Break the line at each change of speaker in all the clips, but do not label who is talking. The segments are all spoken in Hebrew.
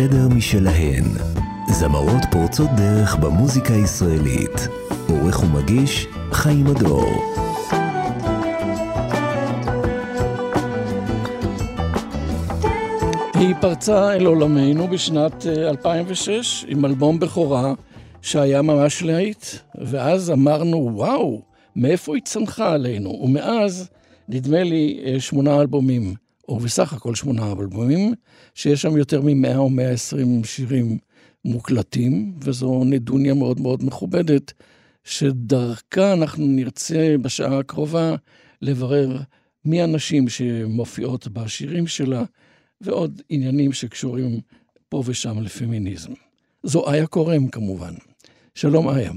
חדר משלהן. זמרות פורצות דרך במוזיקה הישראלית. עורך ומגיש, חיים הדור.
היא פרצה אל עולמנו בשנת 2006 עם אלבום בכורה שהיה ממש להיט, ואז אמרנו, וואו, מאיפה היא צמחה עלינו? ומאז, נדמה לי, שמונה אלבומים, או בסך הכל שמונה אלבומים, שיש שם יותר מ-100 או 120 שירים מוקלטים, וזו נדוניה מאוד מאוד מכובדת, שדרכה אנחנו נרצה בשעה הקרובה לברר מי הנשים שמופיעות בשירים שלה, ועוד עניינים שקשורים פה ושם לפמיניזם. זו איה קורם כמובן. שלום איה.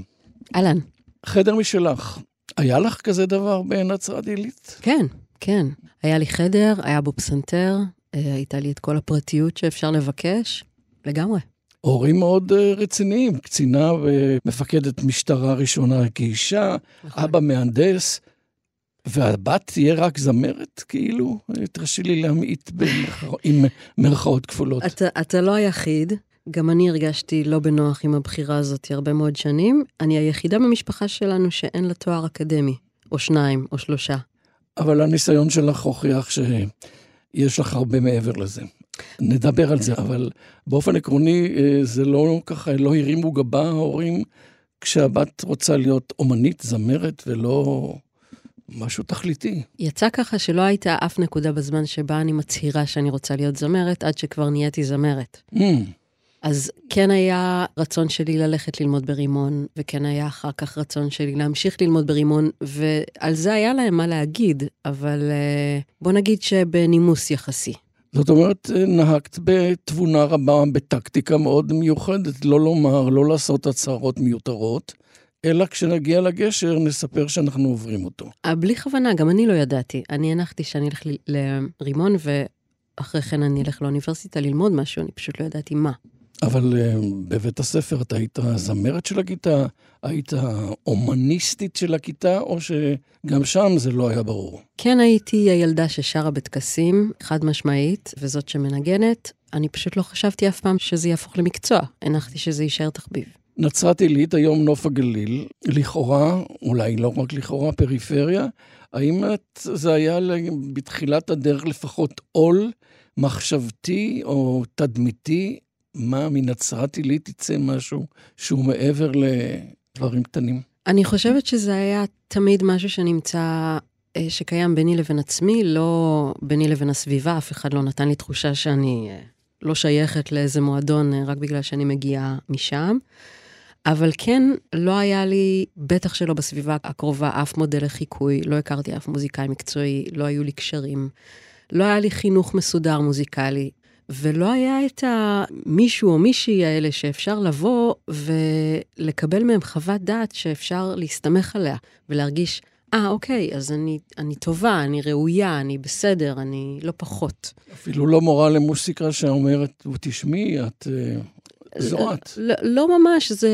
אהלן.
חדר משלך, היה לך כזה דבר בנצרת עילית?
כן, כן. היה לי חדר, היה בו פסנתר, אה, הייתה לי את כל הפרטיות שאפשר לבקש, לגמרי.
הורים מאוד אה, רציניים, קצינה ומפקדת משטרה ראשונה כאישה, נכון. אבא מהנדס, והבת תהיה רק זמרת, כאילו? תרשי לי להמעיט במרכא... עם מירכאות כפולות.
אתה, אתה לא היחיד, גם אני הרגשתי לא בנוח עם הבחירה הזאת הרבה מאוד שנים. אני היחידה במשפחה שלנו שאין לה תואר אקדמי, או שניים, או שלושה.
אבל הניסיון שלך הוכיח שיש לך הרבה מעבר לזה. נדבר על זה, אבל באופן עקרוני אה, זה לא ככה, לא הרימו גבה ההורים כשהבת רוצה להיות אומנית, זמרת, ולא משהו תכליתי.
יצא ככה שלא הייתה אף נקודה בזמן שבה אני מצהירה שאני רוצה להיות זמרת, עד שכבר נהייתי זמרת. Mm. אז כן היה רצון שלי ללכת ללמוד ברימון, וכן היה אחר כך רצון שלי להמשיך ללמוד ברימון, ועל זה היה להם מה להגיד, אבל אה, בוא נגיד שבנימוס יחסי.
זאת אומרת, נהגת בתבונה רבה, בטקטיקה מאוד מיוחדת, לא לומר, לא לעשות הצהרות מיותרות, אלא כשנגיע לגשר נספר שאנחנו עוברים אותו.
אה, בלי כוונה, גם אני לא ידעתי. אני הנחתי שאני אלך לרימון, ואחרי כן אני אלך לאוניברסיטה ללמוד משהו, אני פשוט לא ידעתי מה.
אבל uh, בבית הספר אתה היית זמרת של הכיתה, היית אומניסטית של הכיתה, או שגם שם זה לא היה ברור?
כן הייתי הילדה ששרה בטקסים, חד משמעית, וזאת שמנגנת. אני פשוט לא חשבתי אף פעם שזה יהפוך למקצוע, הנחתי שזה יישאר תחביב.
נצרת עילית, היום נוף הגליל, לכאורה, אולי לא רק לכאורה, פריפריה, האם את, זה היה בתחילת הדרך לפחות עול מחשבתי או תדמיתי מה מנצרת עילית יצא משהו שהוא מעבר לדברים קטנים?
אני חושבת שזה היה תמיד משהו שנמצא, אה, שקיים ביני לבין עצמי, לא ביני לבין הסביבה, אף אחד לא נתן לי תחושה שאני אה, לא שייכת לאיזה מועדון אה, רק בגלל שאני מגיעה משם. אבל כן, לא היה לי, בטח שלא בסביבה הקרובה, אף מודל לחיקוי, לא הכרתי אף מוזיקאי מקצועי, לא היו לי קשרים, לא היה לי חינוך מסודר מוזיקלי. ולא היה את המישהו או מישהי האלה שאפשר לבוא ולקבל מהם חוות דעת שאפשר להסתמך עליה ולהרגיש, אה, ah, אוקיי, אז אני, אני טובה, אני ראויה, אני בסדר, אני לא פחות.
אפילו לא מורה למוסיקה שאומרת, תשמעי, את... אה, זו את.
לא, לא ממש, זה,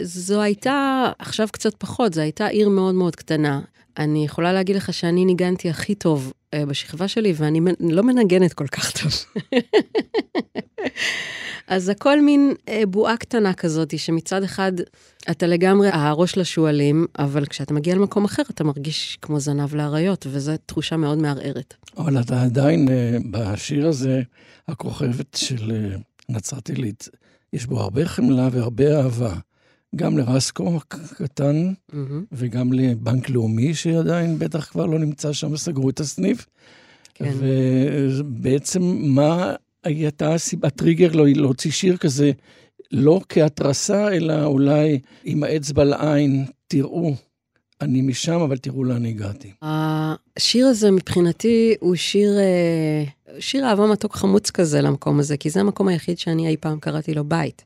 זו הייתה, עכשיו קצת פחות, זו הייתה עיר מאוד מאוד קטנה. אני יכולה להגיד לך שאני ניגנתי הכי טוב בשכבה שלי, ואני לא מנגנת כל כך טוב. אז הכל מין uh, בועה קטנה כזאת, שמצד אחד אתה לגמרי הראש לשועלים, אבל כשאתה מגיע למקום אחר אתה מרגיש כמו זנב לאריות, וזו תחושה מאוד מערערת.
אבל אתה עדיין, uh, בשיר הזה, הכוכבת של נצרת עילית, יש בו הרבה חמלה והרבה אהבה. גם לרסקו הקטן, mm-hmm. וגם לבנק לאומי, שעדיין בטח כבר לא נמצא שם, סגרו את הסניף. כן. ובעצם מה הייתה הסיבה, טריגר לא להוציא שיר כזה, לא כהתרסה, אלא אולי עם האצבע לעין, תראו, אני משם, אבל תראו לאן הגעתי.
השיר הזה מבחינתי הוא שיר, אה, שיר אהבה מתוק חמוץ כזה למקום הזה, כי זה המקום היחיד שאני אי פעם קראתי לו בית.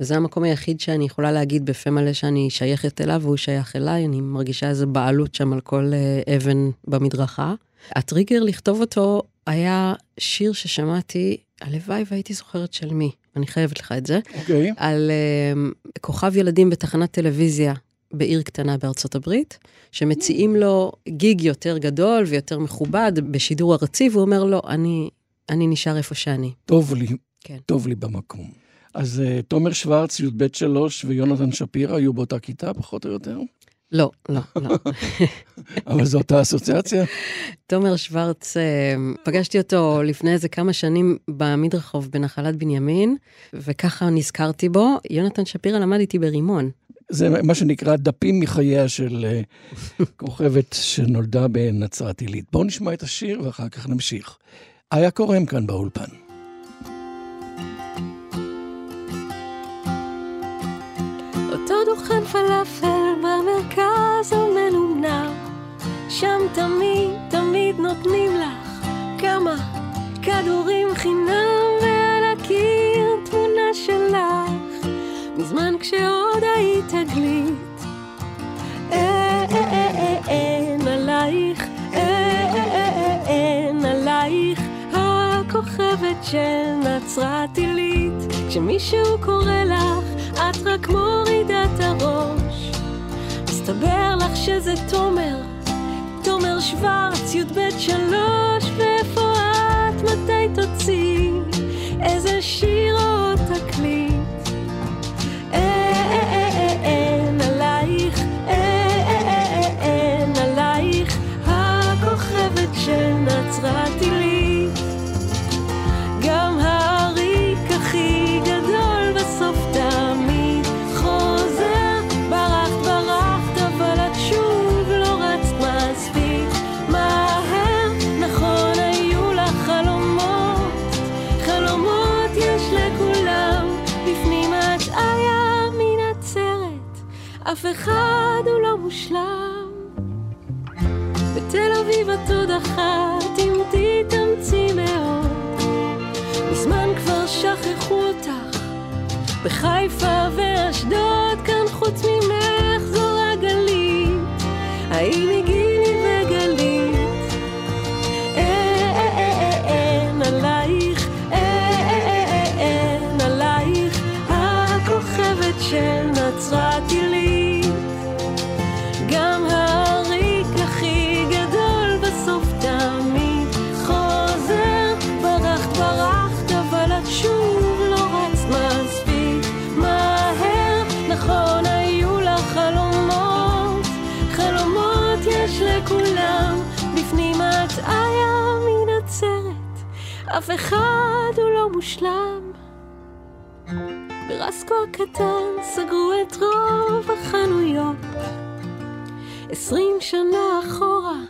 וזה המקום היחיד שאני יכולה להגיד בפה מלא שאני שייכת אליו והוא שייך אליי, אני מרגישה איזו בעלות שם על כל אה, אבן במדרכה. הטריגר לכתוב אותו היה שיר ששמעתי, הלוואי והייתי זוכרת של מי, אני חייבת לך את זה,
okay. אוקיי.
על uh, כוכב ילדים בתחנת טלוויזיה בעיר קטנה בארצות הברית, שמציעים לו גיג יותר גדול ויותר מכובד בשידור ארצי, והוא אומר לו, אני, אני נשאר איפה שאני.
טוב לי.
כן.
טוב לי במקום. אז uh, תומר שוורץ, י"ב שלוש, ויונתן שפירא היו באותה כיתה, פחות או יותר?
לא, לא, לא.
אבל זו אותה אסוציאציה?
תומר שוורץ, אה, פגשתי אותו לפני איזה כמה שנים במדרחוב בנחלת בנימין, וככה נזכרתי בו. יונתן שפירא למד איתי ברימון.
זה מה שנקרא דפים מחייה של אה, כוכבת שנולדה בנצרת עילית. בואו נשמע את השיר ואחר כך נמשיך. איה קורם כאן באולפן.
דוכן פלאפל במרכז המנומנם, שם תמיד תמיד נותנים לך כמה כדורים חינם, ועל הקיר תמונה שלך, מזמן כשעוד היית גלית. אה, אה, אה, אין עלייך, אין עלייך, הכוכבת של נצרת עילית. כשמישהו קורא לך, את רק מורידה את הראש. מסתבר לך שזה תומר, תומר שוורץ, י"ב שלוש, ואיפה את? מתי תוציא איזה שיר או תקליט? אין עלייך, אין עלייך, אף אחד הוא לא מושלם. בתל אביב את עוד אחת, אם תתאמצי מאוד. מזמן כבר שכחו אותך, בחיפה ואשדוד, כאן חוץ ממך זו רק גלית. האם הגילי אף אחד הוא לא מושלם. ברסקו הקטן סגרו את רוב החנויות. עשרים שנה אחורה,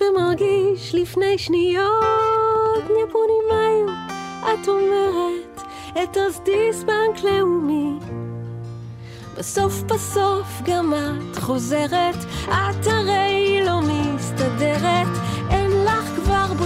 ומרגיש לפני שניות, ניפוני מאיו, את אומרת, את אוזדיס בנק לאומי. בסוף בסוף גם את חוזרת, את הרי לא מסתדרת, אין לך כבר ברירה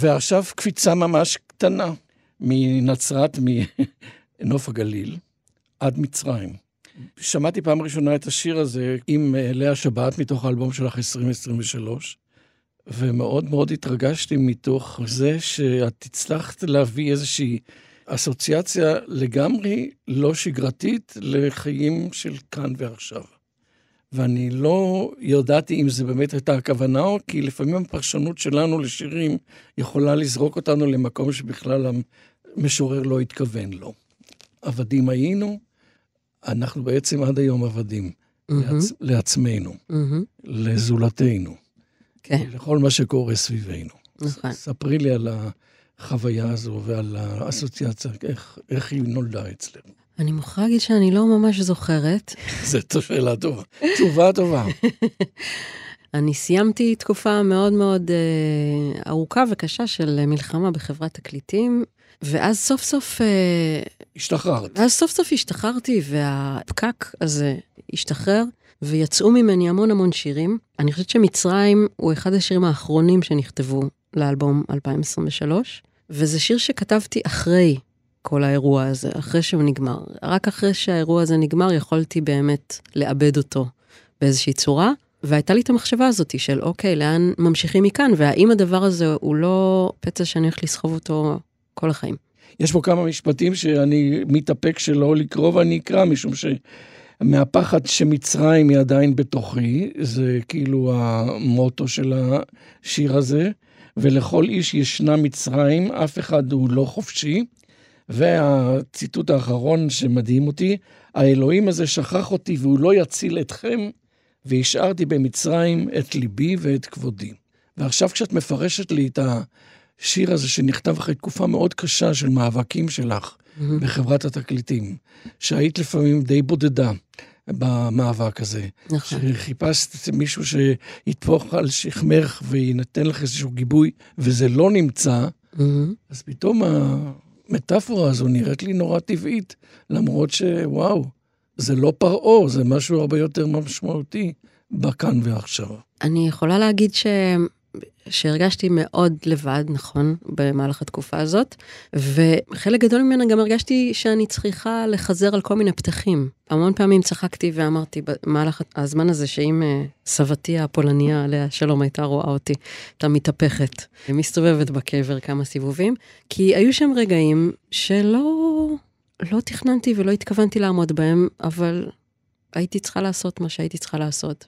ועכשיו קפיצה ממש קטנה מנצרת, מנוף הגליל, עד מצרים. שמעתי פעם ראשונה את השיר הזה עם אה, לאה שבת, מתוך האלבום שלך 2023, ומאוד מאוד התרגשתי מתוך זה שאת הצלחת להביא איזושהי אסוציאציה לגמרי לא שגרתית לחיים של כאן ועכשיו. ואני לא ידעתי אם זה באמת הייתה הכוונה, או כי לפעמים הפרשנות שלנו לשירים יכולה לזרוק אותנו למקום שבכלל המשורר לא התכוון לו. עבדים היינו, אנחנו בעצם עד היום עבדים. לעצ... לעצמנו, לזולתנו,
כן,
לכל מה שקורה סביבנו.
נכון.
ספרי לי על החוויה הזו ועל האסוציאציה, איך, איך היא נולדה אצלנו.
אני מוכרחה להגיד שאני לא ממש זוכרת.
זו שאלה טובה. תשובה טובה.
אני סיימתי תקופה מאוד מאוד אה, ארוכה וקשה של מלחמה בחברת תקליטים, ואז סוף סוף... אה,
השתחררת.
ואז סוף סוף השתחררתי, והפקק הזה השתחרר, ויצאו ממני המון המון שירים. אני חושבת שמצרים הוא אחד השירים האחרונים שנכתבו לאלבום 2023, וזה שיר שכתבתי אחרי כל האירוע הזה, אחרי שהוא נגמר. רק אחרי שהאירוע הזה נגמר יכולתי באמת לאבד אותו באיזושהי צורה. והייתה לי את המחשבה הזאת של אוקיי, לאן ממשיכים מכאן, והאם הדבר הזה הוא לא פצע שאני הולך לסחוב אותו כל החיים.
יש פה כמה משפטים שאני מתאפק שלא לקרוא ואני אקרא, משום שמהפחד שמצרים היא עדיין בתוכי, זה כאילו המוטו של השיר הזה, ולכל איש ישנה מצרים, אף אחד הוא לא חופשי. והציטוט האחרון שמדהים אותי, האלוהים הזה שכח אותי והוא לא יציל אתכם, והשארתי במצרים את ליבי ואת כבודי. ועכשיו כשאת מפרשת לי את השיר הזה שנכתב אחרי תקופה מאוד קשה של מאבקים שלך mm-hmm. בחברת התקליטים, שהיית לפעמים די בודדה במאבק הזה. נכון. שחיפשת מישהו שיתפוך על שכמך וינתן לך איזשהו גיבוי, וזה לא נמצא, mm-hmm. אז פתאום המטאפורה הזו נראית לי נורא טבעית, למרות שוואו, זה לא פרעה, זה משהו הרבה יותר משמעותי בכאן ועכשיו.
אני יכולה להגיד ש... שהרגשתי מאוד לבד, נכון, במהלך התקופה הזאת, וחלק גדול ממנה גם הרגשתי שאני צריכה לחזר על כל מיני פתחים. המון פעמים צחקתי ואמרתי במהלך הזמן הזה שאם uh, סבתי הפולניה, עליה שלום, הייתה רואה אותי, הייתה מתהפכת, מסתובבת בקבר כמה סיבובים, כי היו שם רגעים שלא לא תכננתי ולא התכוונתי לעמוד בהם, אבל הייתי צריכה לעשות מה שהייתי צריכה לעשות.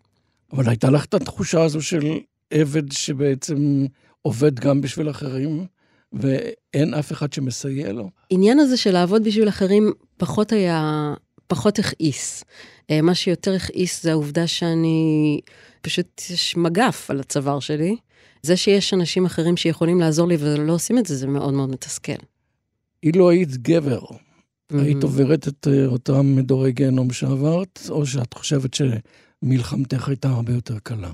אבל הייתה לך את התחושה הזו של עבד שבעצם עובד גם בשביל אחרים, ואין אף אחד שמסייע לו?
עניין הזה של לעבוד בשביל אחרים פחות היה, פחות הכעיס. אה, מה שיותר הכעיס זה העובדה שאני, פשוט יש מגף על הצוואר שלי. זה שיש אנשים אחרים שיכולים לעזור לי ולא עושים את זה, זה מאוד מאוד מתסכל.
אילו היית גבר, mm-hmm. היית עוברת את אה, אותם מדורי גיהנום שעברת, או שאת חושבת שמלחמתך הייתה הרבה יותר קלה?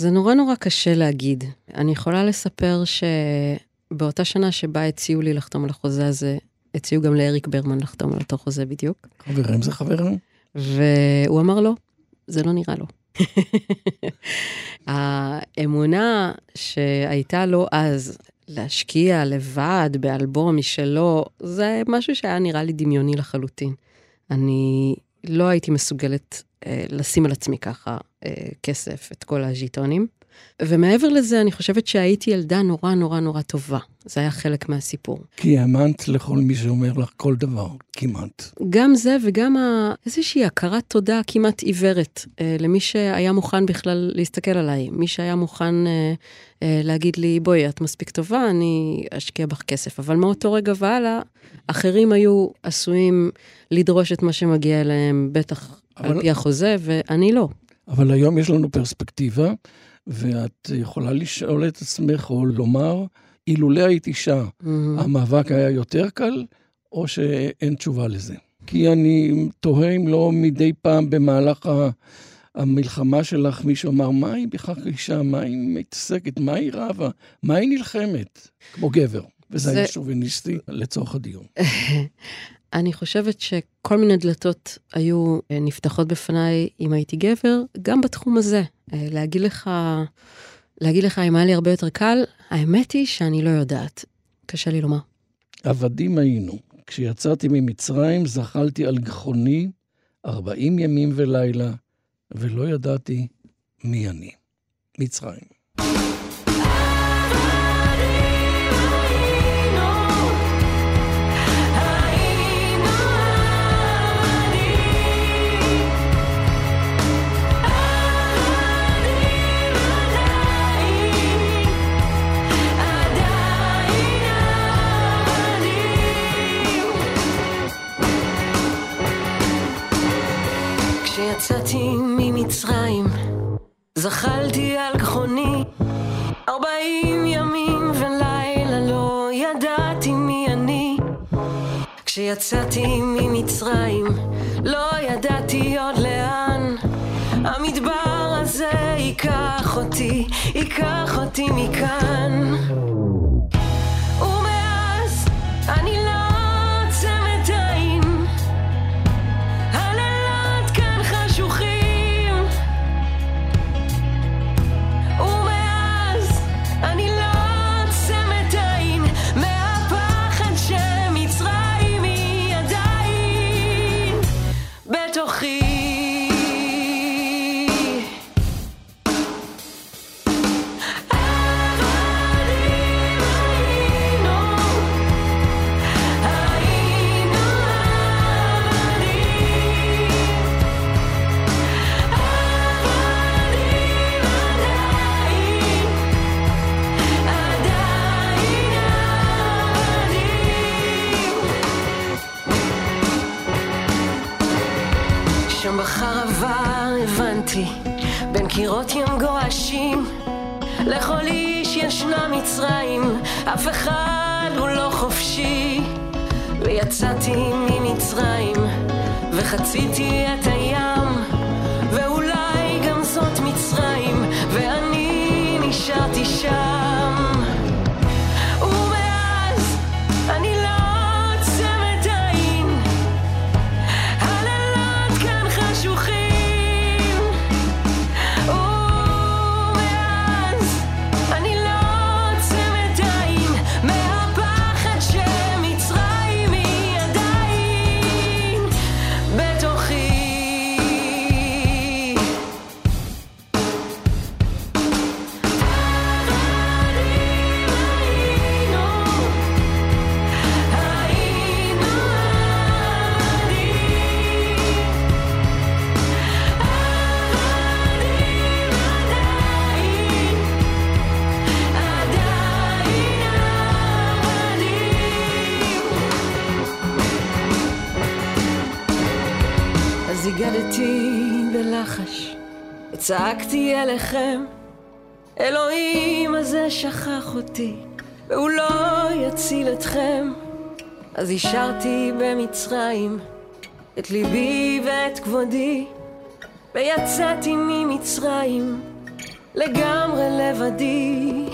זה נורא נורא קשה להגיד. אני יכולה לספר שבאותה שנה שבה הציעו לי לחתום על החוזה הזה, הציעו גם לאריק ברמן לחתום על אותו חוזה בדיוק.
חברים זה חברים?
והוא אמר לא, זה לא נראה לו. האמונה שהייתה לו אז להשקיע לבד באלבום משלו, זה משהו שהיה נראה לי דמיוני לחלוטין. אני לא הייתי מסוגלת אה, לשים על עצמי ככה אה, כסף, את כל הז'יטונים. ומעבר לזה, אני חושבת שהייתי ילדה נורא נורא נורא טובה. זה היה חלק מהסיפור.
כי האמנת לכל מי שאומר לך כל דבר, כמעט.
גם זה וגם ה... איזושהי הכרת תודה כמעט עיוורת אה, למי שהיה מוכן בכלל להסתכל עליי. מי שהיה מוכן אה, אה, להגיד לי, בואי, את מספיק טובה, אני אשקיע בך כסף. אבל מאותו רגע והלאה, אחרים היו עשויים לדרוש את מה שמגיע אליהם, בטח אבל... על פי החוזה, ואני לא.
אבל היום יש לנו פרספקטיבה, ואת יכולה לשאול את עצמך או לומר, אילולא היית אישה, mm-hmm. המאבק היה יותר קל, או שאין תשובה לזה. כי אני תוהה אם לא מדי פעם במהלך ה... המלחמה שלך, מישהו אמר, מה היא בכך אישה? מה היא מתעסקת? מה היא רבה? מה היא נלחמת? כמו גבר. וזה זה... היה שוביניסטי לצורך הדיון.
אני חושבת שכל מיני דלתות היו אה, נפתחות בפניי אם הייתי גבר, גם בתחום הזה. אה, להגיד לך, להגיד לך אם היה לי הרבה יותר קל, האמת היא שאני לא יודעת. קשה לי לומר.
עבדים היינו. כשיצאתי ממצרים זחלתי על גחוני 40 ימים ולילה, ולא ידעתי מי אני. מצרים.
ייקח אותי מכאן. אותי, והוא לא יציל אתכם. אז השארתי במצרים את ליבי ואת כבודי, ויצאתי ממצרים לגמרי לבדי.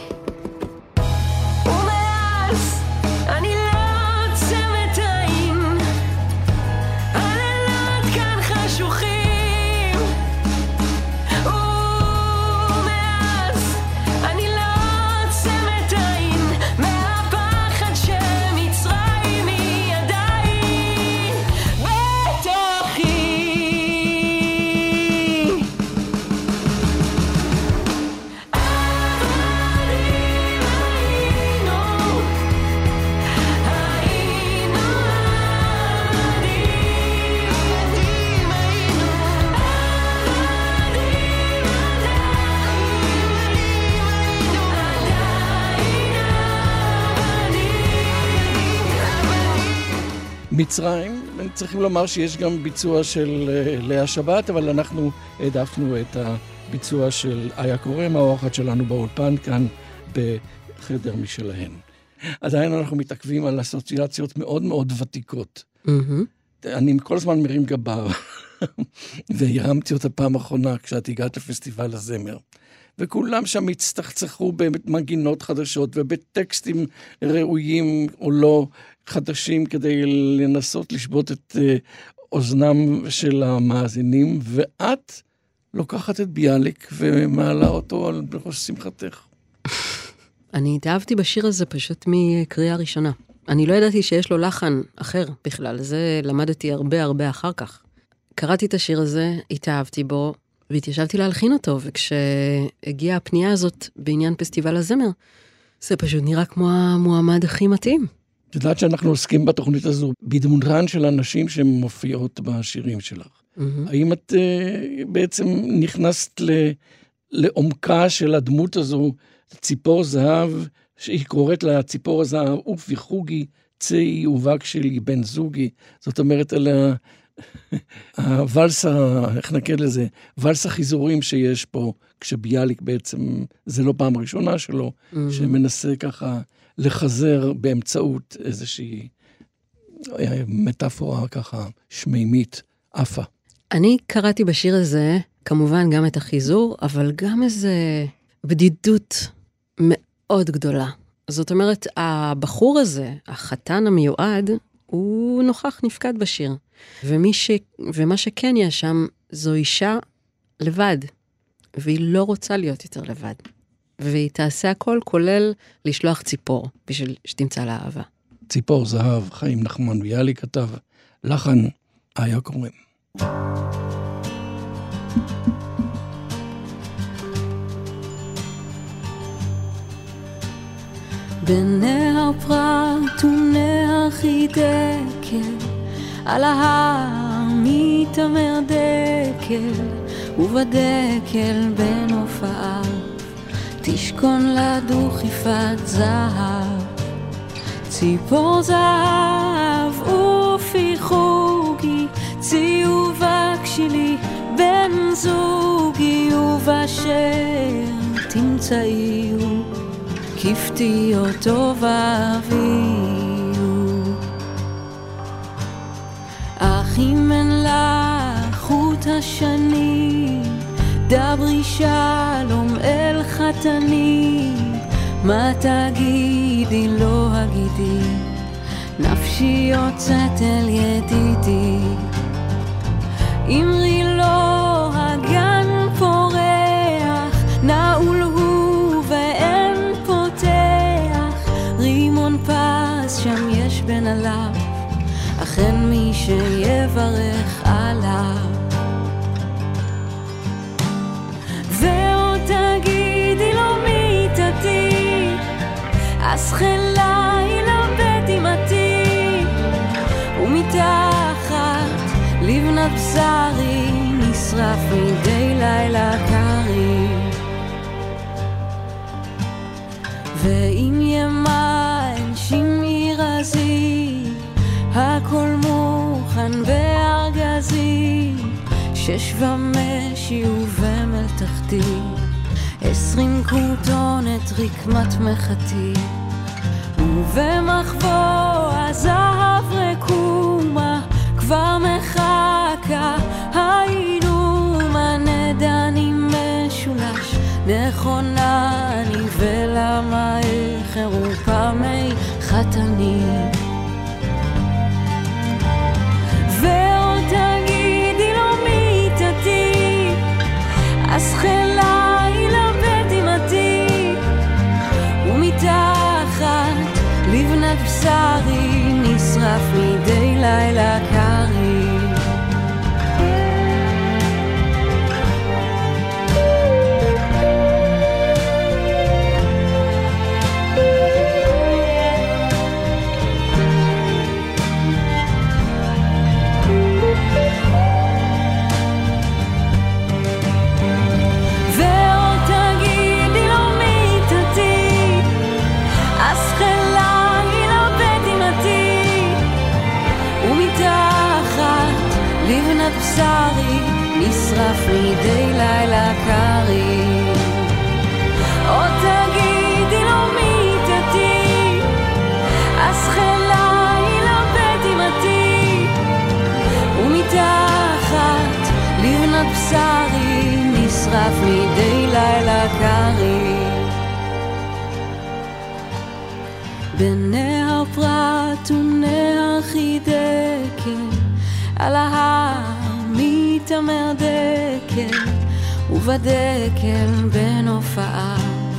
מצרים, צריכים לומר שיש גם ביצוע של אה, לאה שבת, אבל אנחנו העדפנו את הביצוע של איה קורם, האורחת שלנו באולפן כאן בחדר משלהן. עדיין אנחנו מתעכבים על אסוציאציות מאוד מאוד ותיקות.
מהמם.
אני כל הזמן מרים גבה, והרמתי אותה פעם אחרונה כשאת הגעת לפסטיבל הזמר. וכולם שם הצטחצחו במנגינות חדשות ובטקסטים ראויים או לא חדשים כדי לנסות לשבות את אה, אוזנם של המאזינים, ואת לוקחת את ביאליק ומעלה אותו על בראש שמחתך.
אני התאהבתי בשיר הזה פשוט מקריאה ראשונה. אני לא ידעתי שיש לו לחן אחר בכלל, זה למדתי הרבה הרבה אחר כך. קראתי את השיר הזה, התאהבתי בו, והתיישבתי להלחין אותו, וכשהגיעה הפנייה הזאת בעניין פסטיבל הזמר, זה פשוט נראה כמו המועמד הכי מתאים.
את יודעת שאנחנו עוסקים בתוכנית הזו בדמותן של הנשים שמופיעות בשירים שלך.
מהמם.
האם את אה, בעצם נכנסת ל, לעומקה של הדמות הזו, ציפור זהב, שהיא קוראת לה ציפור הזהב, אופי חוגי, צאי ובק שלי, בן זוגי. זאת אומרת, על ה- הוואלס, ה- איך נקרא לזה? ואלס החיזורים שיש פה, כשביאליק בעצם, זה לא פעם ראשונה שלו,
מהמם.
שמנסה ככה לחזר באמצעות איזושהי אה, מטאפורה ככה שמימית, עפה.
אני קראתי בשיר הזה כמובן גם את החיזור, אבל גם איזה בדידות מאוד גדולה. זאת אומרת, הבחור הזה, החתן המיועד, הוא נוכח נפקד בשיר. ומי ש... ומה שכן יש שם, זו אישה לבד, והיא לא רוצה להיות יותר לבד. והיא תעשה הכל, כולל לשלוח ציפור, בשביל שתמצא לה אהבה.
ציפור זהב, חיים נחמן ביאלי כתב, לחן היה קוראים.
בנהר פרת ונהר חידקל, על ההר מתעמר דקל, ובדקל בין הופעיו, תשכון לה דוכיפת זהב. ציפור זהב ופי חוגי, ציובה כשלי בן זוגי, ובאשר תמצאיהו, כפתי אותו ואביהו. אך אם אין לך חוט השני, דברי שלום אל חתני, מה תגידי לא הגידי, נפשי יוצאת אל ידידי. אמרי לו הגן פורח, נעול הוא ואין פותח, רימון פס שם יש בנעליו, אך אין מי שיברך עליו. אז חלה ילבט עמתי, ומתחת לבנת בשרי נשרף מדי לילה קרי. ואם ימיים שמעי רזי, הכל מוכן בארגזי, שש ומשי ובמלתחתי, עשרים כותונת רקמת מחתי, ובמחבוא הזהב רקומה, כבר מחכה נכונה אני ולמה איחרו פעמי חתני. מדי לבנת בשרי נשרף מדי לילה קרי. עוד תגידי לו מיתתי, אז חלה ילבט עמתי, ומתחת לבנת בשרי נשרף מדי לילה קרי. בנהר פרת ונהר חידקל, על ההר מתעמר דקל, ובדקל בין הופעיו,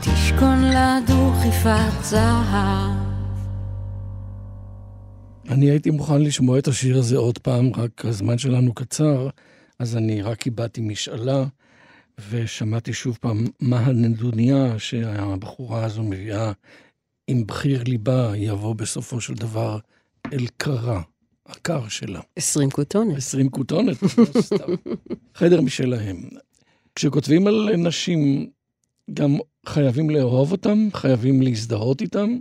תשכון לה דוכיפת זהב.
אני הייתי מוכן לשמוע את השיר הזה עוד פעם, רק הזמן שלנו קצר, אז אני רק איבדתי משאלה, ושמעתי שוב פעם מה הנדוניה שהבחורה הזו מביאה עם בחיר ליבה, יבוא בסופו של דבר אל קרה, הקר שלה.
עשרים כותונת.
עשרים כותונת, לא סתם. חדר משלהם. כשכותבים על נשים, גם חייבים לאהוב אותם, חייבים להזדהות איתם,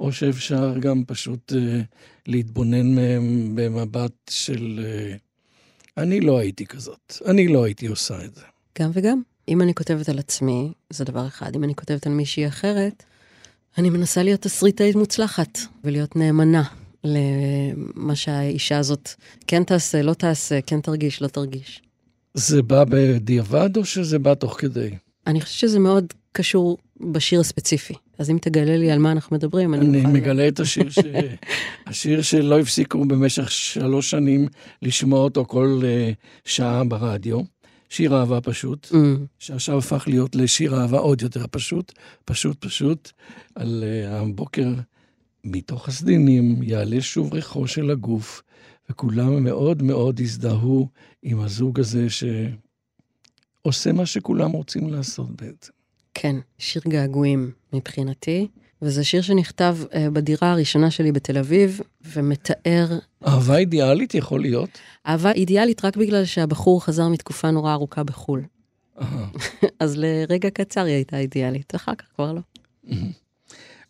או שאפשר גם פשוט אה, להתבונן מהם במבט של... אה, אני לא הייתי כזאת, אני לא הייתי עושה את זה.
גם וגם. אם אני כותבת על עצמי, זה דבר אחד. אם אני כותבת על מישהי אחרת, אני מנסה להיות תסריטאית מוצלחת, ולהיות נאמנה למה שהאישה הזאת כן תעשה, לא תעשה, כן תרגיש, לא תרגיש.
זה בא בדיעבד או שזה בא תוך כדי?
אני חושבת שזה מאוד קשור בשיר הספציפי. אז אם תגלה לי על מה אנחנו מדברים, אני
אני
אוכל...
מגלה את השיר, ש... השיר שלא הפסיקו במשך שלוש שנים לשמוע אותו כל uh, שעה ברדיו. שיר אהבה פשוט,
Mm,
שעכשיו הפך להיות לשיר אהבה עוד יותר פשוט, פשוט פשוט, על uh, הבוקר מתוך הסדינים יעלה שוב ריחו של הגוף, וכולם מאוד מאוד הזדהו עם הזוג הזה שעושה מה שכולם רוצים לעשות בעצם.
כן, שיר געגועים מבחינתי, וזה שיר שנכתב uh, בדירה הראשונה שלי בתל אביב, ומתאר
אהבה אידיאלית יכול להיות.
אהבה אידיאלית רק בגלל שהבחור חזר מתקופה נורא ארוכה בחו"ל. אז לרגע קצר היא הייתה אידיאלית, אחר כך כבר לא.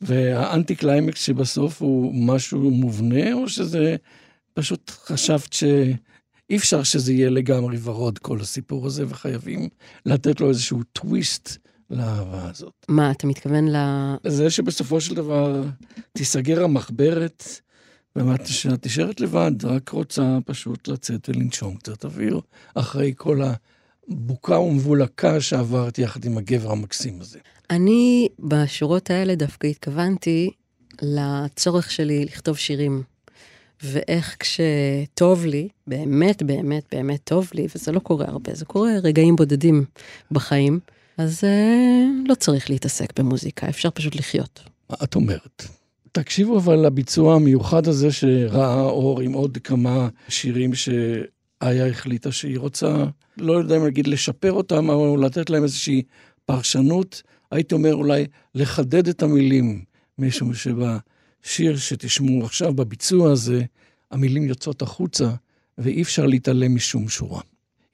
והאנטי קליימקס שבסוף הוא משהו מובנה, או שזה פשוט חשבת שאי אפשר שזה יהיה לגמרי ורוד כל הסיפור הזה, וחייבים לתת לו איזשהו טוויסט לאהבה הזאת.
מה, אתה מתכוון ל...
זה שבסופו של דבר תיסגר המחברת, ואת נשארת לבד, רק רוצה פשוט לצאת ולנשום קצת אוויר, אחרי כל הבוקה ומבולקה שעברת יחד עם הגבר המקסים הזה.
אני בשורות האלה דווקא התכוונתי לצורך שלי לכתוב שירים. ואיך כשטוב לי, באמת, באמת, באמת טוב לי, וזה לא קורה הרבה, זה קורה רגעים בודדים בחיים, אז אה, לא צריך להתעסק במוזיקה, אפשר פשוט לחיות.
מה את אומרת? תקשיבו אבל לביצוע המיוחד הזה שראה אור עם עוד כמה שירים שאיה החליטה שהיא רוצה, לא יודע אם להגיד לשפר אותם, או לתת להם איזושהי פרשנות, הייתי אומר אולי לחדד את המילים, משום שבשיר שתשמעו עכשיו, בביצוע הזה, המילים יוצאות החוצה, ואי אפשר להתעלם משום שורה.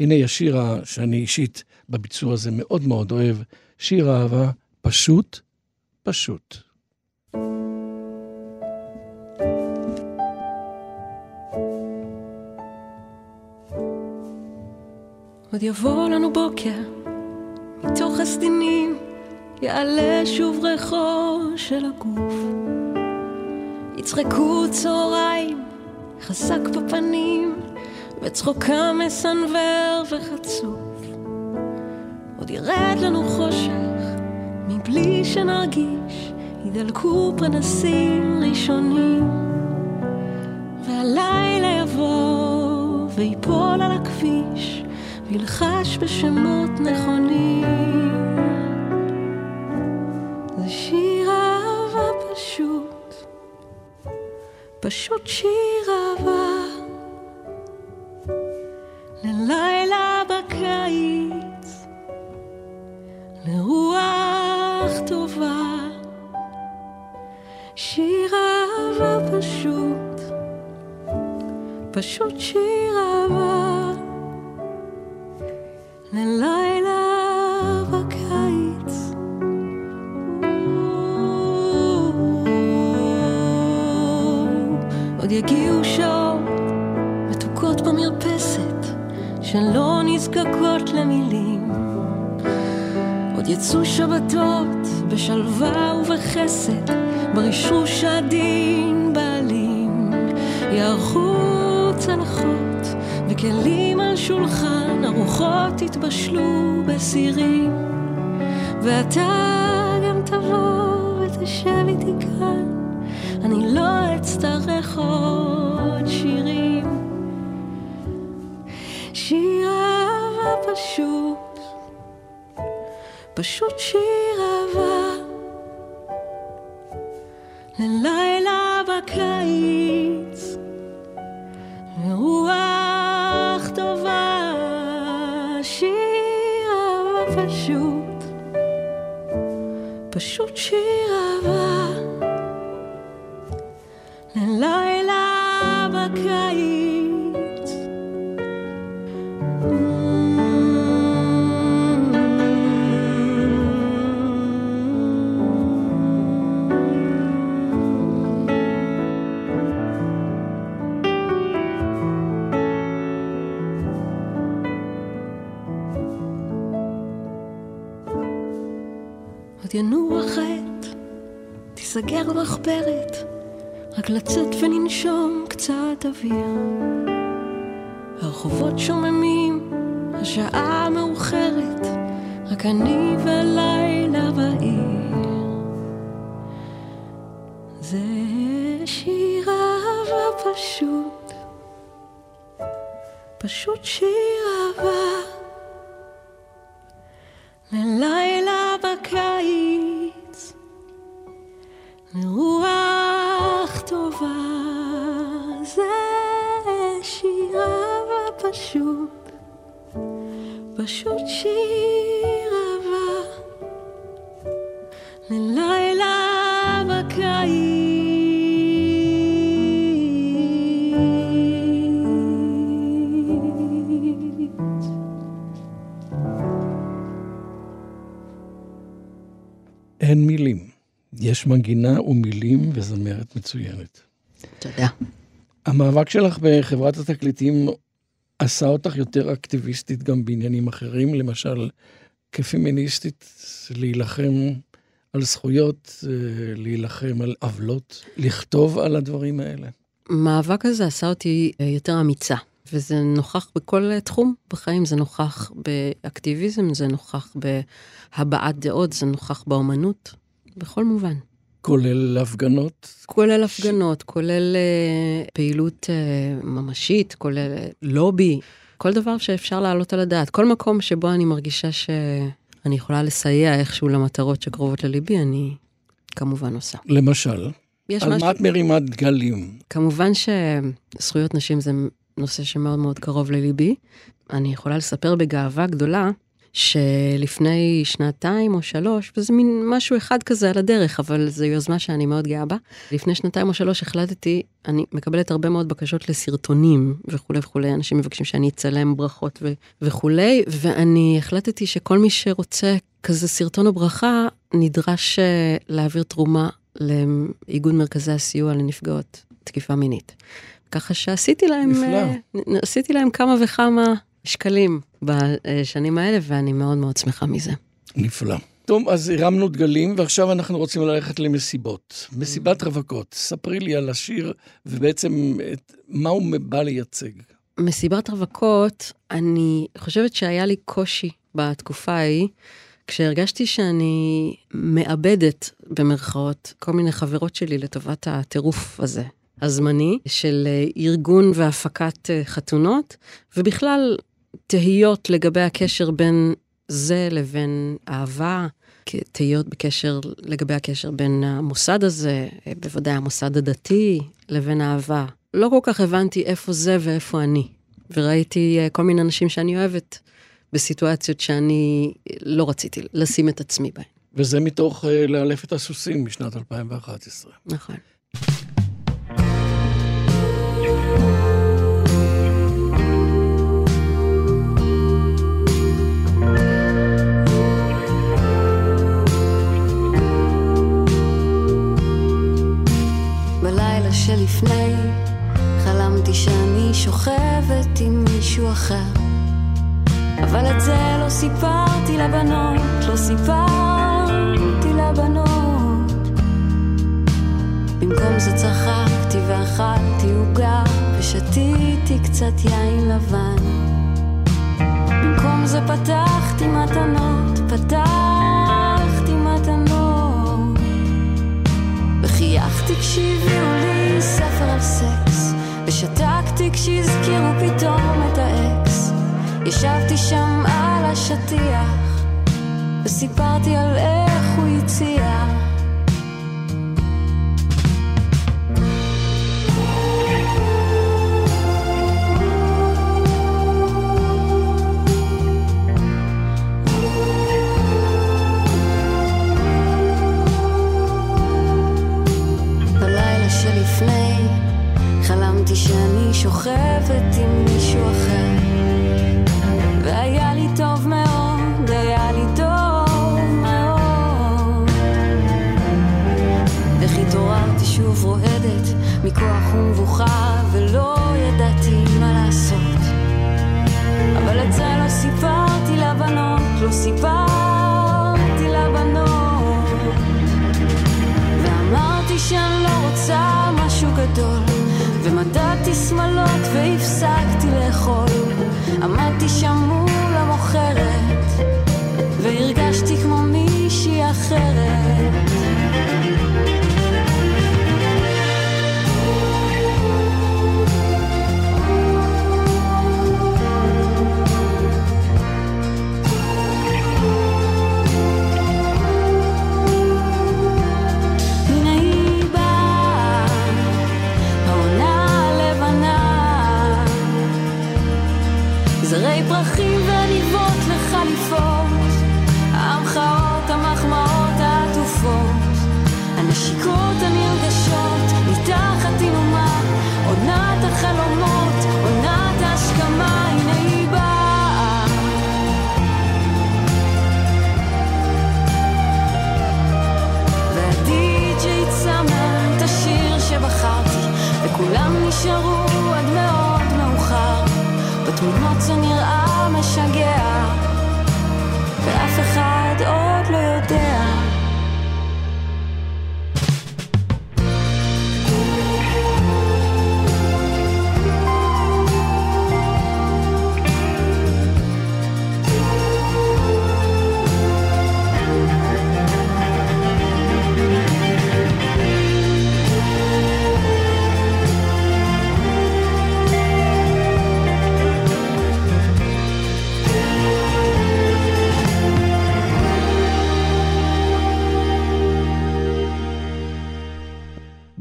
הנה השיר שאני אישית בביצוע הזה מאוד מאוד אוהב, שיר אהבה פשוט, פשוט.
עוד יבוא לנו בוקר, מתוך הסדינים יעלה שוב ריחו של הגוף. יצחקו צהריים, חזק בפנים, וצחוקם מסנוור וחצוף. עוד ירד לנו חושך, מבלי שנרגיש, ידלקו פנסים ראשונים. והלילה יבוא ויפול על הכביש, וילחש בשמות נכונים. פשוט שיר אהבה. ללילה בקיץ, לרוח טובה. שיר אהבה פשוט, פשוט שיר אהבה. ללילה עוד יגיעו שעות מתוקות במרפסת שלא נזקקות למילים. עוד יצאו שבתות בשלווה ובחסד, ברשרוש עדין בעלים. יערכו צלחות וכלים על שולחן, ארוחות יתבשלו בסירים. ואתה פשוט, פשוט שיר אהבה. ללילה בקיץ, לרוח טובה, שיר אהבה פשוט, פשוט שיר לצאת ולנשום קצת אוויר. הרחובות שוממים,
השעה מאוחרת, רק אני ולילה בעיר. זה שיר אהבה פשוט, פשוט שיר
יש מנגינה ומילים וזמרת מצוינת.
תודה.
המאבק שלך בחברת התקליטים עשה אותך יותר אקטיביסטית גם בעניינים אחרים, למשל, כפמיניסטית, להילחם על זכויות, אה, להילחם על עוולות, לכתוב על הדברים האלה.
המאבק הזה עשה אותי אה, יותר אמיצה, וזה נוכח בכל אה, תחום בחיים, זה נוכח באקטיביזם, זה נוכח בהבעת דעות, זה נוכח באומנות, בכל מובן.
כולל הפגנות.
כולל הפגנות, כולל אה, פעילות אה, ממשית, כולל אה, לובי, כל דבר שאפשר להעלות על הדעת. כל מקום שבו אני מרגישה שאני יכולה לסייע איכשהו למטרות שקרובות לליבי, אני כמובן עושה.
למשל,
יש
על
משהו...
מה את מרימה דגלים?
כמובן שזכויות נשים זה נושא שמאוד מאוד קרוב לליבי. אני יכולה לספר בגאווה גדולה שלפני שנתיים או שלוש, וזה מין משהו אחד כזה על הדרך, אבל זו יוזמה שאני מאוד גאה בה. לפני שנתיים או שלוש החלטתי, אני מקבלת הרבה מאוד בקשות לסרטונים וכולי וכולי, אנשים מבקשים שאני אצלם ברכות ו- וכולי, ואני החלטתי שכל מי שרוצה כזה סרטון או ברכה, נדרש אה, להעביר תרומה לאיגוד מרכזי הסיוע לנפגעות תקיפה מינית. ככה שעשיתי להם,
נפלא.
אה, עשיתי להם כמה וכמה שקלים בשנים האלה, ואני מאוד מאוד שמחה מזה.
נפלא. טוב, אז הרמנו דגלים, ועכשיו אנחנו רוצים ללכת למסיבות. מסיבת רווקות. ספרי לי על השיר, ובעצם את, מה הוא בא לייצג.
מסיבת רווקות, אני חושבת שהיה לי קושי בתקופה ההיא, כשהרגשתי שאני מאבדת, במרכאות, כל מיני חברות שלי לטובת הטירוף הזה, הזמני, של אה, ארגון והפקת אה, חתונות, ובכלל תהיות לגבי הקשר בין זה לבין אהבה, תהיות בקשר, לגבי הקשר בין המוסד הזה, בוודאי המוסד הדתי, לבין אהבה. לא כל כך הבנתי איפה זה ואיפה אני. וראיתי אה, כל מיני אנשים שאני אוהבת בסיטואציות שאני לא רציתי לשים את עצמי בהן.
וזה מתוך אה, לאלף את הסוסים משנת 2011.
נכון.
שלפני חלמתי שאני שוכבת עם מישהו אחר. אבל את זה לא סיפרתי לבנות, לא סיפרתי לבנות. במקום זה צחקתי ואכלתי עוגה ושתיתי קצת יין לבן. במקום זה פתחתי מתנות, פתחתי וחייכתי כשהביאו לי ספר על סקס. ושתקתי כשהזכירו פתאום את האקס. ישבתי שם על השטיח וסיפרתי על איך הוא הציע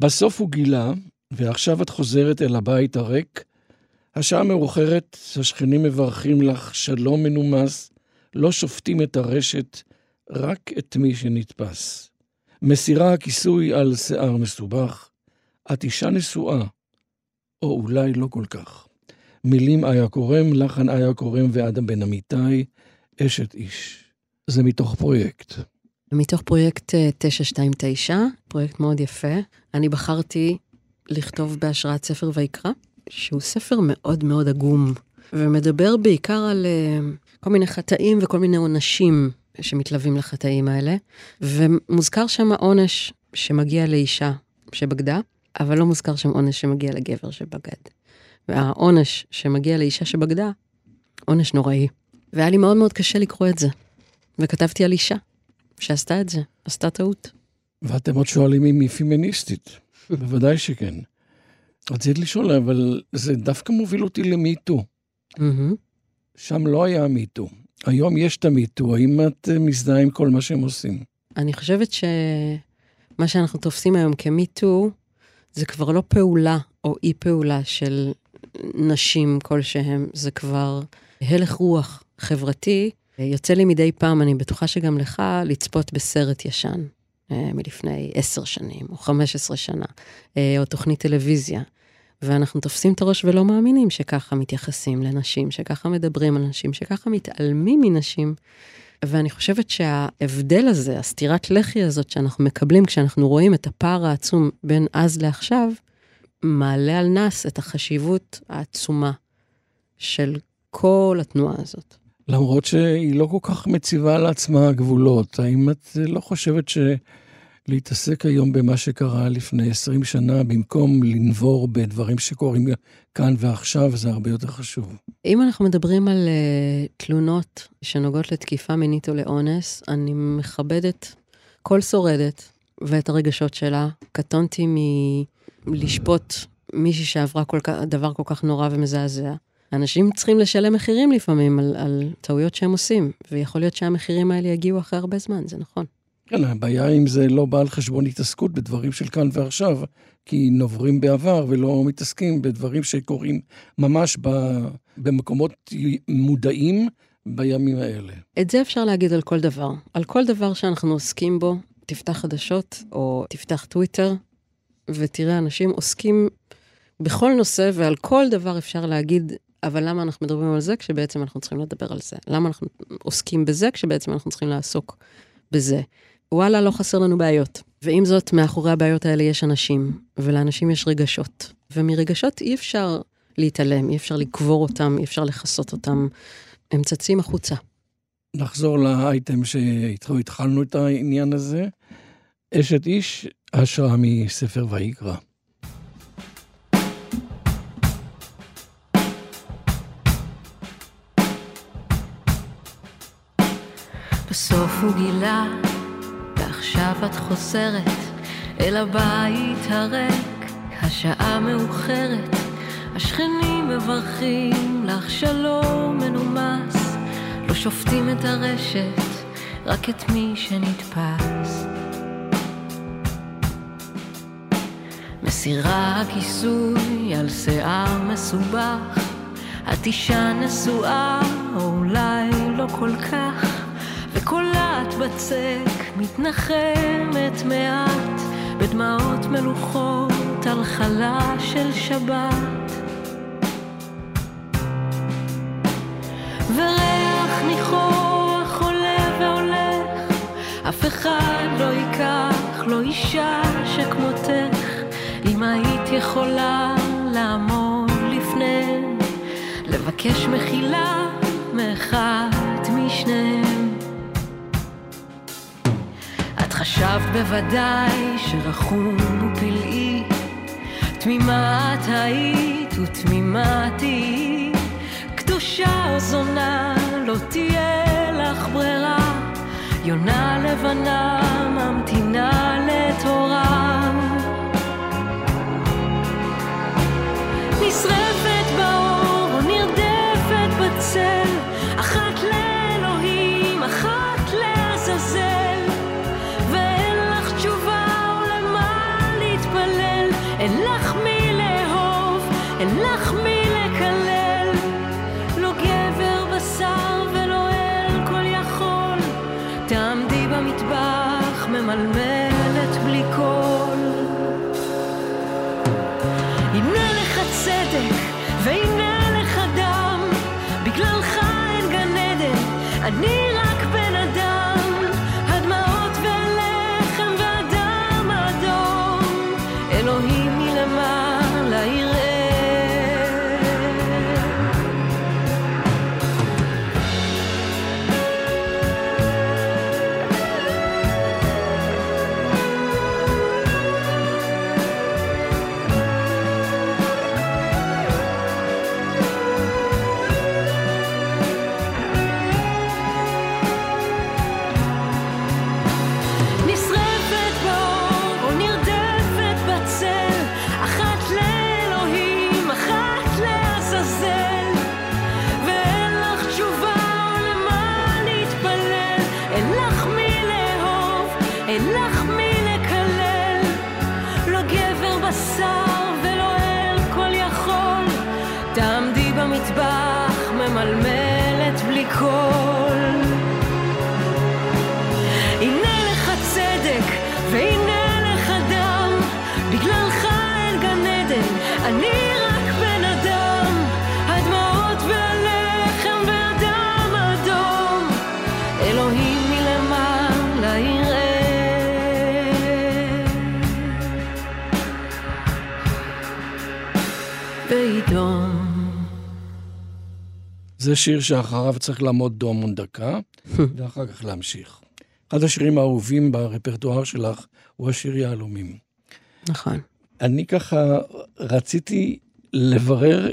בסוף הוא גילה, ועכשיו את חוזרת אל הבית הריק. השעה מאוחרת, השכנים מברכים לך שלום מנומס, לא שופטים את הרשת, רק את מי שנתפס. מסירה הכיסוי על שיער מסובך, את אישה נשואה, או אולי לא כל כך. מילים איה קורם, לחן איה קורם ואדם בן אמיתי, אשת איש. זה מתוך פרויקט.
מתוך פרויקט אה, 929, פרויקט מאוד יפה, אני בחרתי לכתוב בהשראת ספר ויקרא, שהוא ספר מאוד מאוד עגום, ומדבר בעיקר על אה, כל מיני חטאים וכל מיני עונשים שמתלווים לחטאים האלה, ומוזכר שם עונש שמגיע לאישה שבגדה, אבל לא מוזכר שם עונש שמגיע לגבר שבגד. והעונש שמגיע לאישה שבגדה, עונש נוראי. והיה לי מאוד מאוד קשה לקרוא את זה. וכתבתי על אישה שעשתה את זה, עשתה טעות.
ואתם עוד שואלים אם היא פמיניסטית. בוודאי שכן. רציתי לשאול, אבל זה דווקא מוביל אותי למיטו. שם לא היה מיטו. היום יש את המיטו, האם את אה, מזדהה עם כל מה שהם עושים?
אני חושבת שמה שאנחנו תופסים היום כמיטו, זה כבר לא פעולה או אי פעולה של נשים כלשהם, זה כבר הלך רוח חברתי. יוצא לי מדי פעם, אני בטוחה שגם לך, לצפות בסרט ישן אה, מלפני עשר שנים או חמש עשרה שנה, אה, או תוכנית טלוויזיה. ואנחנו תופסים את הראש ולא מאמינים שככה מתייחסים לנשים, שככה מדברים על נשים, שככה מתעלמים מנשים. ואני חושבת שההבדל הזה, הסטירת לחי הזאת שאנחנו מקבלים כשאנחנו רואים את הפער העצום בין אז לעכשיו, מעלה על נס את החשיבות העצומה של כל התנועה הזאת.
למרות שהיא לא כל כך מציבה לעצמה גבולות. האם את אה, לא חושבת שלהתעסק היום במה שקרה לפני 20 שנה, במקום לנבור בדברים שקורים כאן ועכשיו, זה הרבה יותר חשוב?
אם אנחנו מדברים על uh, תלונות שנוגעות לתקיפה מינית או לאונס, אני מכבדת כל שורדת ואת הרגשות שלה. קטונתי מלשפוט מישהי שעברה כל כך, דבר כל כך נורא ומזעזע. אנשים צריכים לשלם מחירים לפעמים על, על טעויות שהם עושים, ויכול להיות שהמחירים האלה יגיעו אחרי הרבה זמן, זה נכון.
כן, הבעיה אם זה לא בא על חשבון התעסקות בדברים של כאן ועכשיו, כי נוברים בעבר ולא מתעסקים בדברים שקורים ממש ב, במקומות מודעים בימים האלה.
את זה אפשר להגיד על כל דבר. על כל דבר שאנחנו עוסקים בו, תפתח חדשות או תפתח טוויטר, ותראה, אנשים עוסקים בכל נושא ועל כל דבר אפשר להגיד, אבל למה אנחנו מדברים על זה כשבעצם אנחנו צריכים לדבר על זה? למה אנחנו עוסקים בזה כשבעצם אנחנו צריכים לעסוק בזה? וואלה, לא חסר לנו בעיות. ועם זאת, מאחורי הבעיות האלה יש אנשים, ולאנשים יש רגשות. ומרגשות אי אפשר להתעלם, אי אפשר לקבור אותם, אי אפשר לכסות אותם. הם צצים החוצה.
נחזור לאייטם שאיתו התחלנו את העניין הזה. אשת איש, השראה מספר ויקרא.
בסוף הוא גילה, ועכשיו את חוזרת אל הבית הריק, השעה מאוחרת, השכנים מברכים לך שלום מנומס, לא שופטים את הרשת, רק את מי שנתפס. מסירה כיסוי על שיער מסובך, את אישה נשואה, או אולי לא כל כך, וקולעת בצק מתנחמת מעט, בדמעות מלוכות על חלה של שבת. וריח ניחוח עולה והולך, אף אחד לא ייקח, לא אישה שכמותך, אם היית יכולה לעמוד לפני, לבקש מחילה מאחד משניהם. חשבת בוודאי שרחום ופלאי, תמימה את היית ותמימה תהיי, קדושה או זונה לא תהיה לך ברירה, יונה לבנה ממתינה לתורה. במטבח ממלמלת בלי קול. הנה לך צדק, והנה לך דם, בגללך אין גן עדן, אני
זה שיר שאחריו צריך לעמוד דום דקה, ואחר כך להמשיך. אחד השירים האהובים ברפרטואר שלך הוא השיר יהלומים.
נכון.
אני ככה רציתי לברר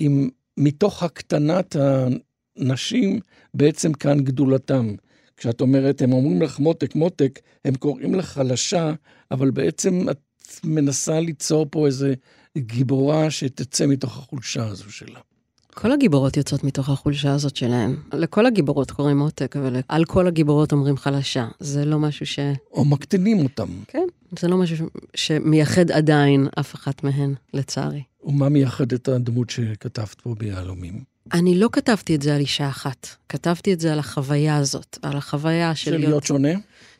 אם מתוך הקטנת הנשים בעצם כאן גדולתם. כשאת אומרת, הם אומרים לך מותק, מותק, הם קוראים לך חלשה, אבל בעצם את מנסה ליצור פה איזה גיבורה שתצא מתוך החולשה הזו שלה.
כל הגיבורות יוצאות מתוך החולשה הזאת שלהן. לכל הגיבורות קוראים עותק, אבל על כל הגיבורות אומרים חלשה. זה לא משהו ש...
או מקטינים אותם.
כן, זה לא משהו ש... שמייחד עדיין אף אחת מהן, לצערי.
ומה מייחד את הדמות שכתבת פה ביהלומים?
אני לא כתבתי את זה על אישה אחת, כתבתי את זה על החוויה הזאת, על החוויה של,
של להיות שונה?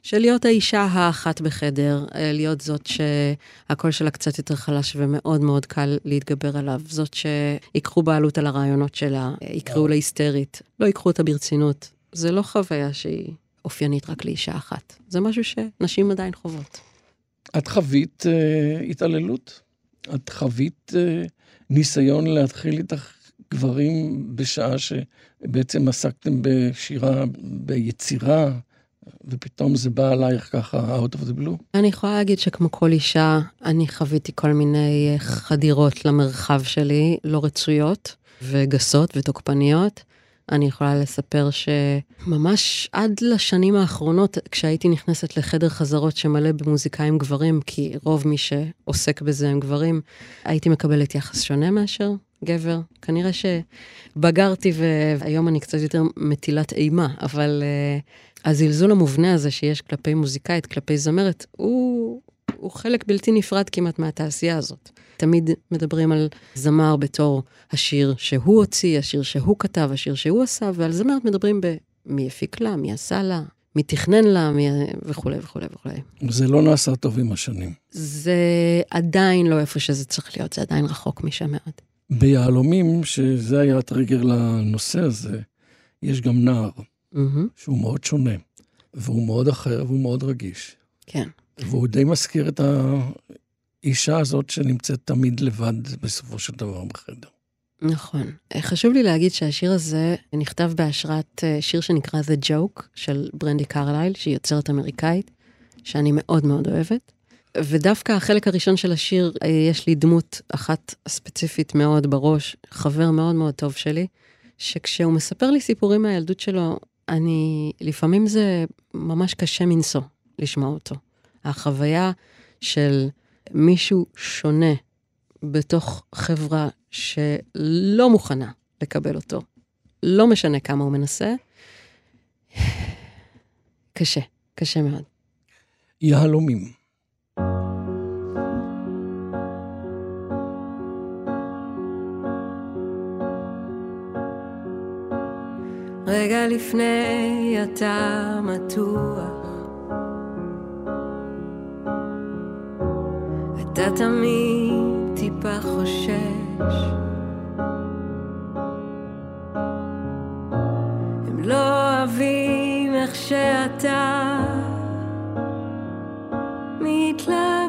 של להיות האישה האחת בחדר, אה, להיות זאת שהקול שלה קצת יותר חלש ומאוד מאוד קל להתגבר עליו, זאת שיקחו בעלות על הרעיונות שלה, אה, יקראו לה היסטרית, לא ייקחו אותה ברצינות. זה לא חוויה שהיא אופיינית רק לאישה אחת, זה משהו שנשים עדיין חוות.
את חווית אה, התעללות? את חווית אה, ניסיון להתחיל איתך גברים בשעה שבעצם עסקתם בשירה, ביצירה, ופתאום זה בא עלייך ככה out of the blue?
אני יכולה להגיד שכמו כל אישה, אני חוויתי כל מיני אה, חדירות למרחב שלי, לא רצויות וגסות ותוקפניות. אני יכולה לספר שממש עד לשנים האחרונות, כשהייתי נכנסת לחדר חזרות שמלא במוזיקאים גברים, כי רוב מי שעוסק בזה הם גברים, הייתי מקבלת יחס שונה מאשר גבר. כנראה שבגרתי והיום אני קצת יותר מטילת אימה, אבל uh, הזלזול המובנה הזה שיש כלפי מוזיקאית, כלפי זמרת, הוא, הוא חלק בלתי נפרד כמעט מהתעשייה הזאת. תמיד מדברים על זמר בתור השיר שהוא הוציא, השיר שהוא כתב, השיר שהוא עשה, ועל זמרת מדברים במי הפיק לה, מי עשה לה, מי תכנן לה, מי... וכולי וכולי וכולי.
זה לא נעשה טוב עם השנים.
זה עדיין לא איפה שזה צריך להיות, זה עדיין רחוק משם מאוד.
ביהלומים, שזה היה הטריגר לנושא הזה, יש גם נער,
Mm-hmm.
שהוא מאוד שונה, והוא מאוד אחר והוא מאוד רגיש.
כן.
והוא די מזכיר את האישה הזאת שנמצאת תמיד לבד בסופו של דבר בחדר.
נכון. חשוב לי להגיד שהשיר הזה נכתב בהשראת אה, שיר שנקרא The Joke של ברנדי קרלייל, שהיא יוצרת אמריקאית, שאני מאוד מאוד אוהבת. ודווקא החלק הראשון של השיר, אה, יש לי דמות אחת ספציפית מאוד בראש, חבר מאוד מאוד טוב שלי, שכשהוא מספר לי סיפורים מהילדות שלו, אני, לפעמים זה ממש קשה מנשוא לשמוע אותו. החוויה של מישהו שונה בתוך חברה שלא מוכנה לקבל אותו, לא משנה כמה הוא מנסה, קשה, קשה מאוד.
יהלומים.
רגע לפני אתה מתוח. אתה תמיד טיפה חושש. הם לא אוהבים איך שאתה מתלבש.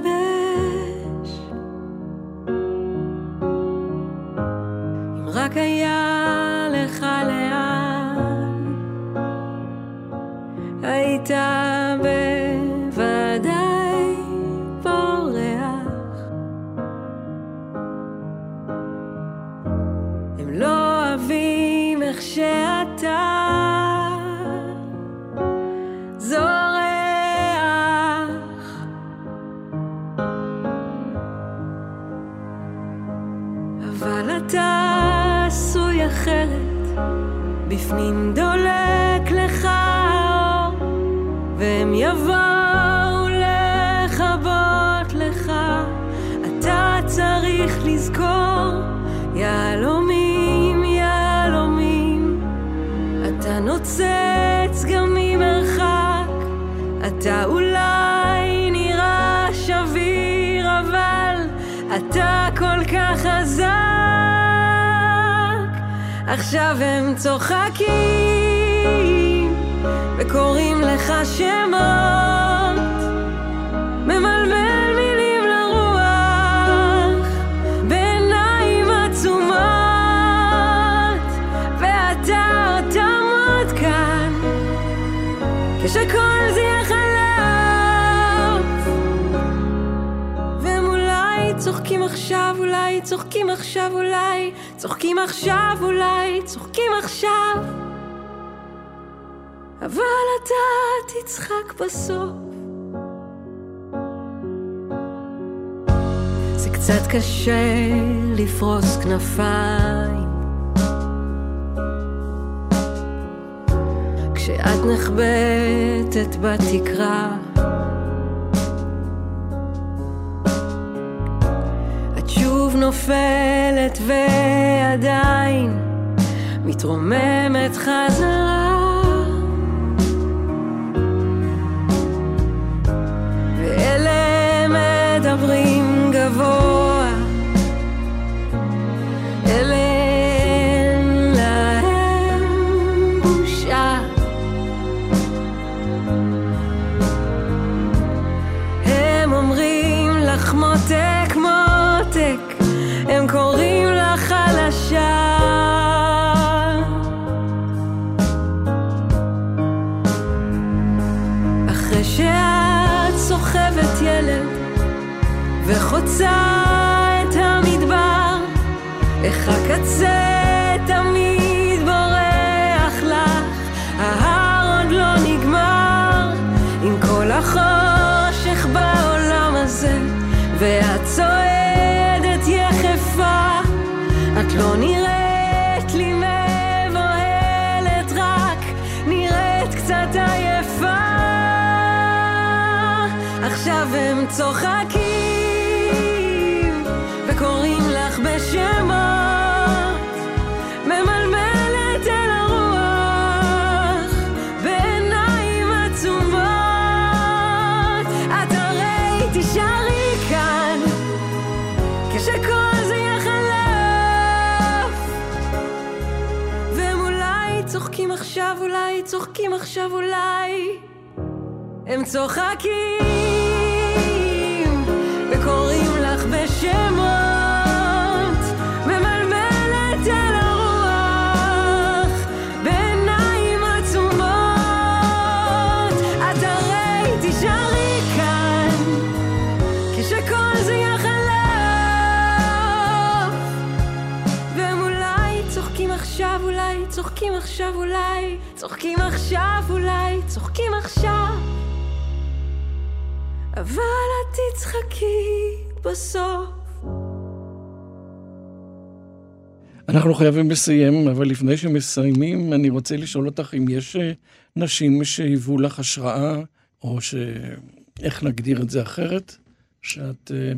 עכשיו הם צוחקים וקוראים לך שמות, צוחקים עכשיו, אולי צוחקים עכשיו, אולי צוחקים עכשיו, אולי צוחקים עכשיו. אבל אתה תצחק בסוף. זה קצת קשה לפרוס כנפיים כשאת נחבטת בתקרה. נופלת ועדיין מתרוממת חזרה. ואלה מדברים גבוה, צוחקים עכשיו, אולי הם צוחקים וקוראים לך בשמות, אבל את תצחקי בסוף.
אנחנו חייבים לסיים, אבל לפני שמסיימים, אני רוצה לשאול אותך אם יש אה, נשים שהיוו לך השראה, או ש... איך נגדיר את זה אחרת? שאת אה,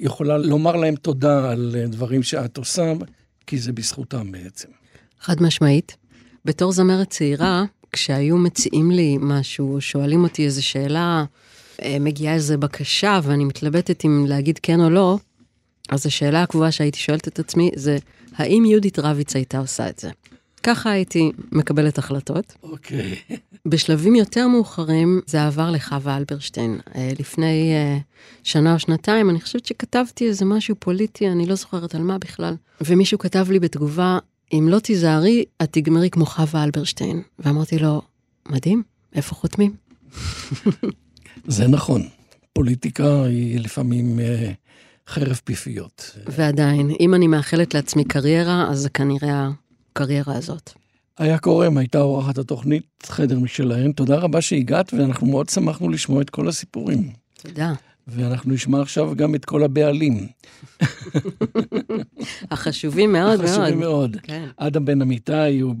יכולה לומר להם תודה על אה, דברים שאת עושה, כי זה בזכותם בעצם.
חד משמעית. בתור זמרת צעירה, כשהיו מציעים לי משהו, שואלים אותי איזו שאלה, מגיעה איזו בקשה, ואני מתלבטת אם להגיד כן או לא, אז השאלה הקבועה שהייתי שואלת את עצמי זה, האם יהודית רביץ הייתה עושה את זה? ככה הייתי מקבלת החלטות.
אוקיי.
בשלבים יותר מאוחרים זה עבר לחווה אלברשטיין. אה, לפני אה, שנה או שנתיים, אני חושבת שכתבתי איזה משהו פוליטי, אני לא זוכרת על מה בכלל. ומישהו כתב לי בתגובה, אם לא תיזהרי, את תגמרי כמו חווה אלברשטיין. ואמרתי לו, מדהים, איפה חותמים?
זה נכון. פוליטיקה היא לפעמים אה, חרב פיפיות.
ועדיין, אם אני מאחלת לעצמי קריירה, אז זה כנראה הקריירה הזאת.
איה קורם הייתה אורחת התוכנית חדר משלהם. תודה רבה שהגעת, ואנחנו מאוד שמחנו לשמוע את כל הסיפורים.
תודה.
ואנחנו נשמע עכשיו גם את כל הבעלים.
החשובים מאוד מאוד.
חשובים מאוד.
כן.
אדם בן אמיתי הוא,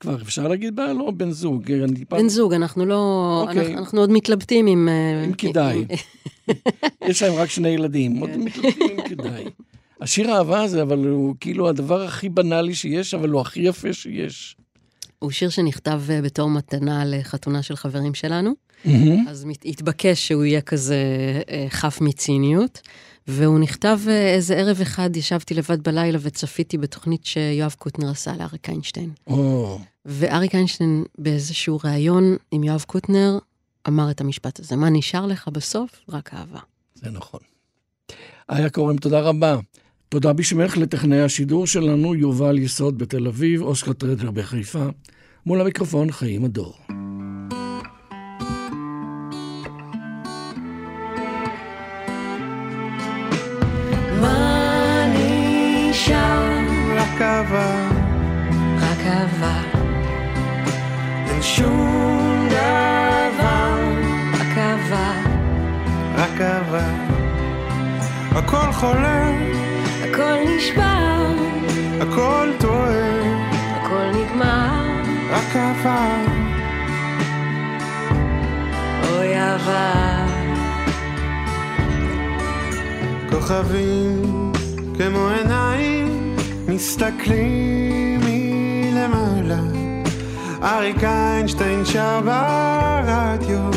כבר אפשר להגיד בעל או בן זוג?
בן זוג, אנחנו לא...
אוקיי.
אנחנו, אנחנו עוד מתלבטים עם... אה,
אם כדאי. יש להם רק שני ילדים, עוד
כן.
מתלבטים אם כדאי. השיר האהבה הזה, אבל הוא כאילו הדבר הכי בנאלי שיש, אבל הוא הכי יפה שיש.
הוא שיר שנכתב אה, בתור מתנה לחתונה של חברים שלנו. אז התבקש שהוא יהיה כזה אה, חף מציניות. והוא נכתב אה, איזה ערב אחד, ישבתי לבד בלילה וצפיתי בתוכנית שיואב קוטנר עשה לאריק איינשטיין.
או,
ואריק איינשטיין באיזשהו ראיון עם יואב קוטנר אמר את המשפט הזה, מה נשאר לך בסוף? רק אהבה.
זה נכון. איה קורם, תודה רבה. תודה בשמך לטכנאי השידור שלנו, יובל יסוד בתל אביב, אוסקר טרדר בחיפה. מול המיקרופון, חיים הדור.
רק אהבה,
רק אהבה,
אין שום דבר,
רק אהבה,
רק אהבה. הכל חולה,
הכל נשבר,
הכל טועה,
הכל נגמר,
רק אהבה.
אוי אהבה.
כוכבים כמו עיניים מסתכלים מלמעלה. אריק איינשטיין שר ברדיו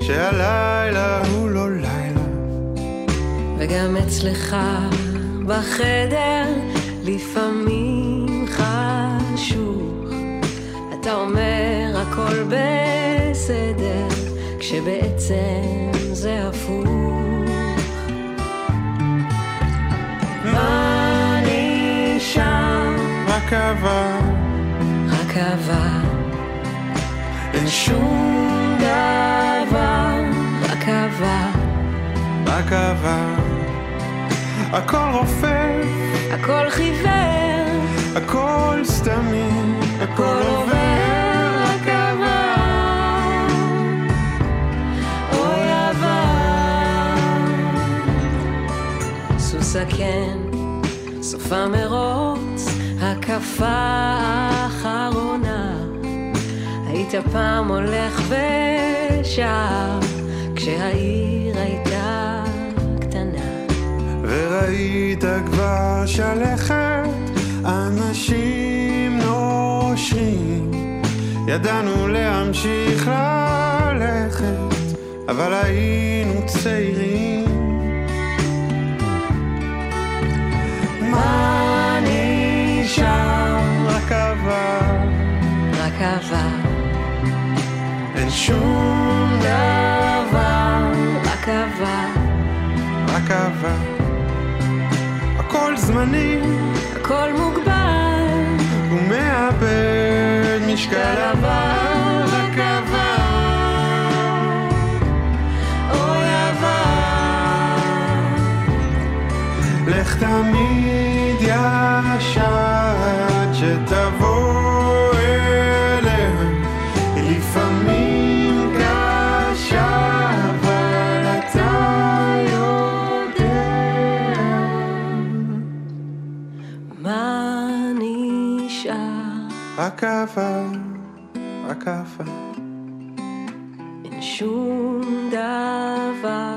שהלילה הוא לא לילה.
וגם אצלך בחדר לפעמים חשוך. אתה אומר הכל בסדר, כשבעצם זה הפוך. נשאר?
רק אהבה,
רק אהבה,
אין שום
דבר, רק אהבה,
רק אהבה. הכל רופף,
הכל חיוור,
הכל סתמי,
סופה מרוץ, הקפה האחרונה. היית פעם הולך ושר, כשהעיר הייתה קטנה.
וראית כבר שלכת אנשים נושרים, ידענו להמשיך ללכת, אבל היינו צעירים. אין שום דבר,
רק עבר,
רק. הכל זמני.
הכל מוגבל,
ומאבד משקל עבר, לך תמיד ישר עד שתבוא אליהם. לפעמים קשה, אבל אתה יודע.
מה נשאר?
רק עבר, רק עבר,
אין שום דבר.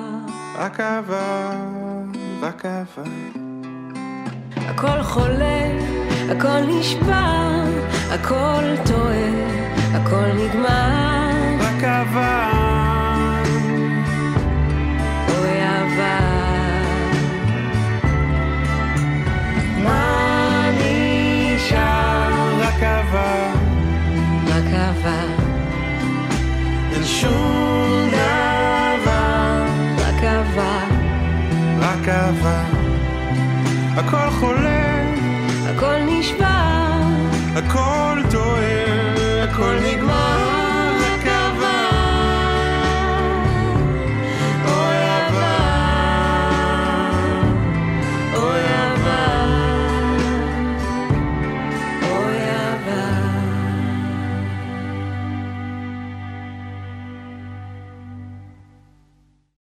רק עבר, רק עבר.
הכל חולה, הכל נשבר, הכל טועה, הכל נגמר.
רק עבר,
אוי עבר.
מה נשאר? רק עבר,
רק עבר,
אין שום דבר,
רק עבר,
רק עבר. הכל חולה,
הכל נשבר,
הכל טועה, הכל נשבר.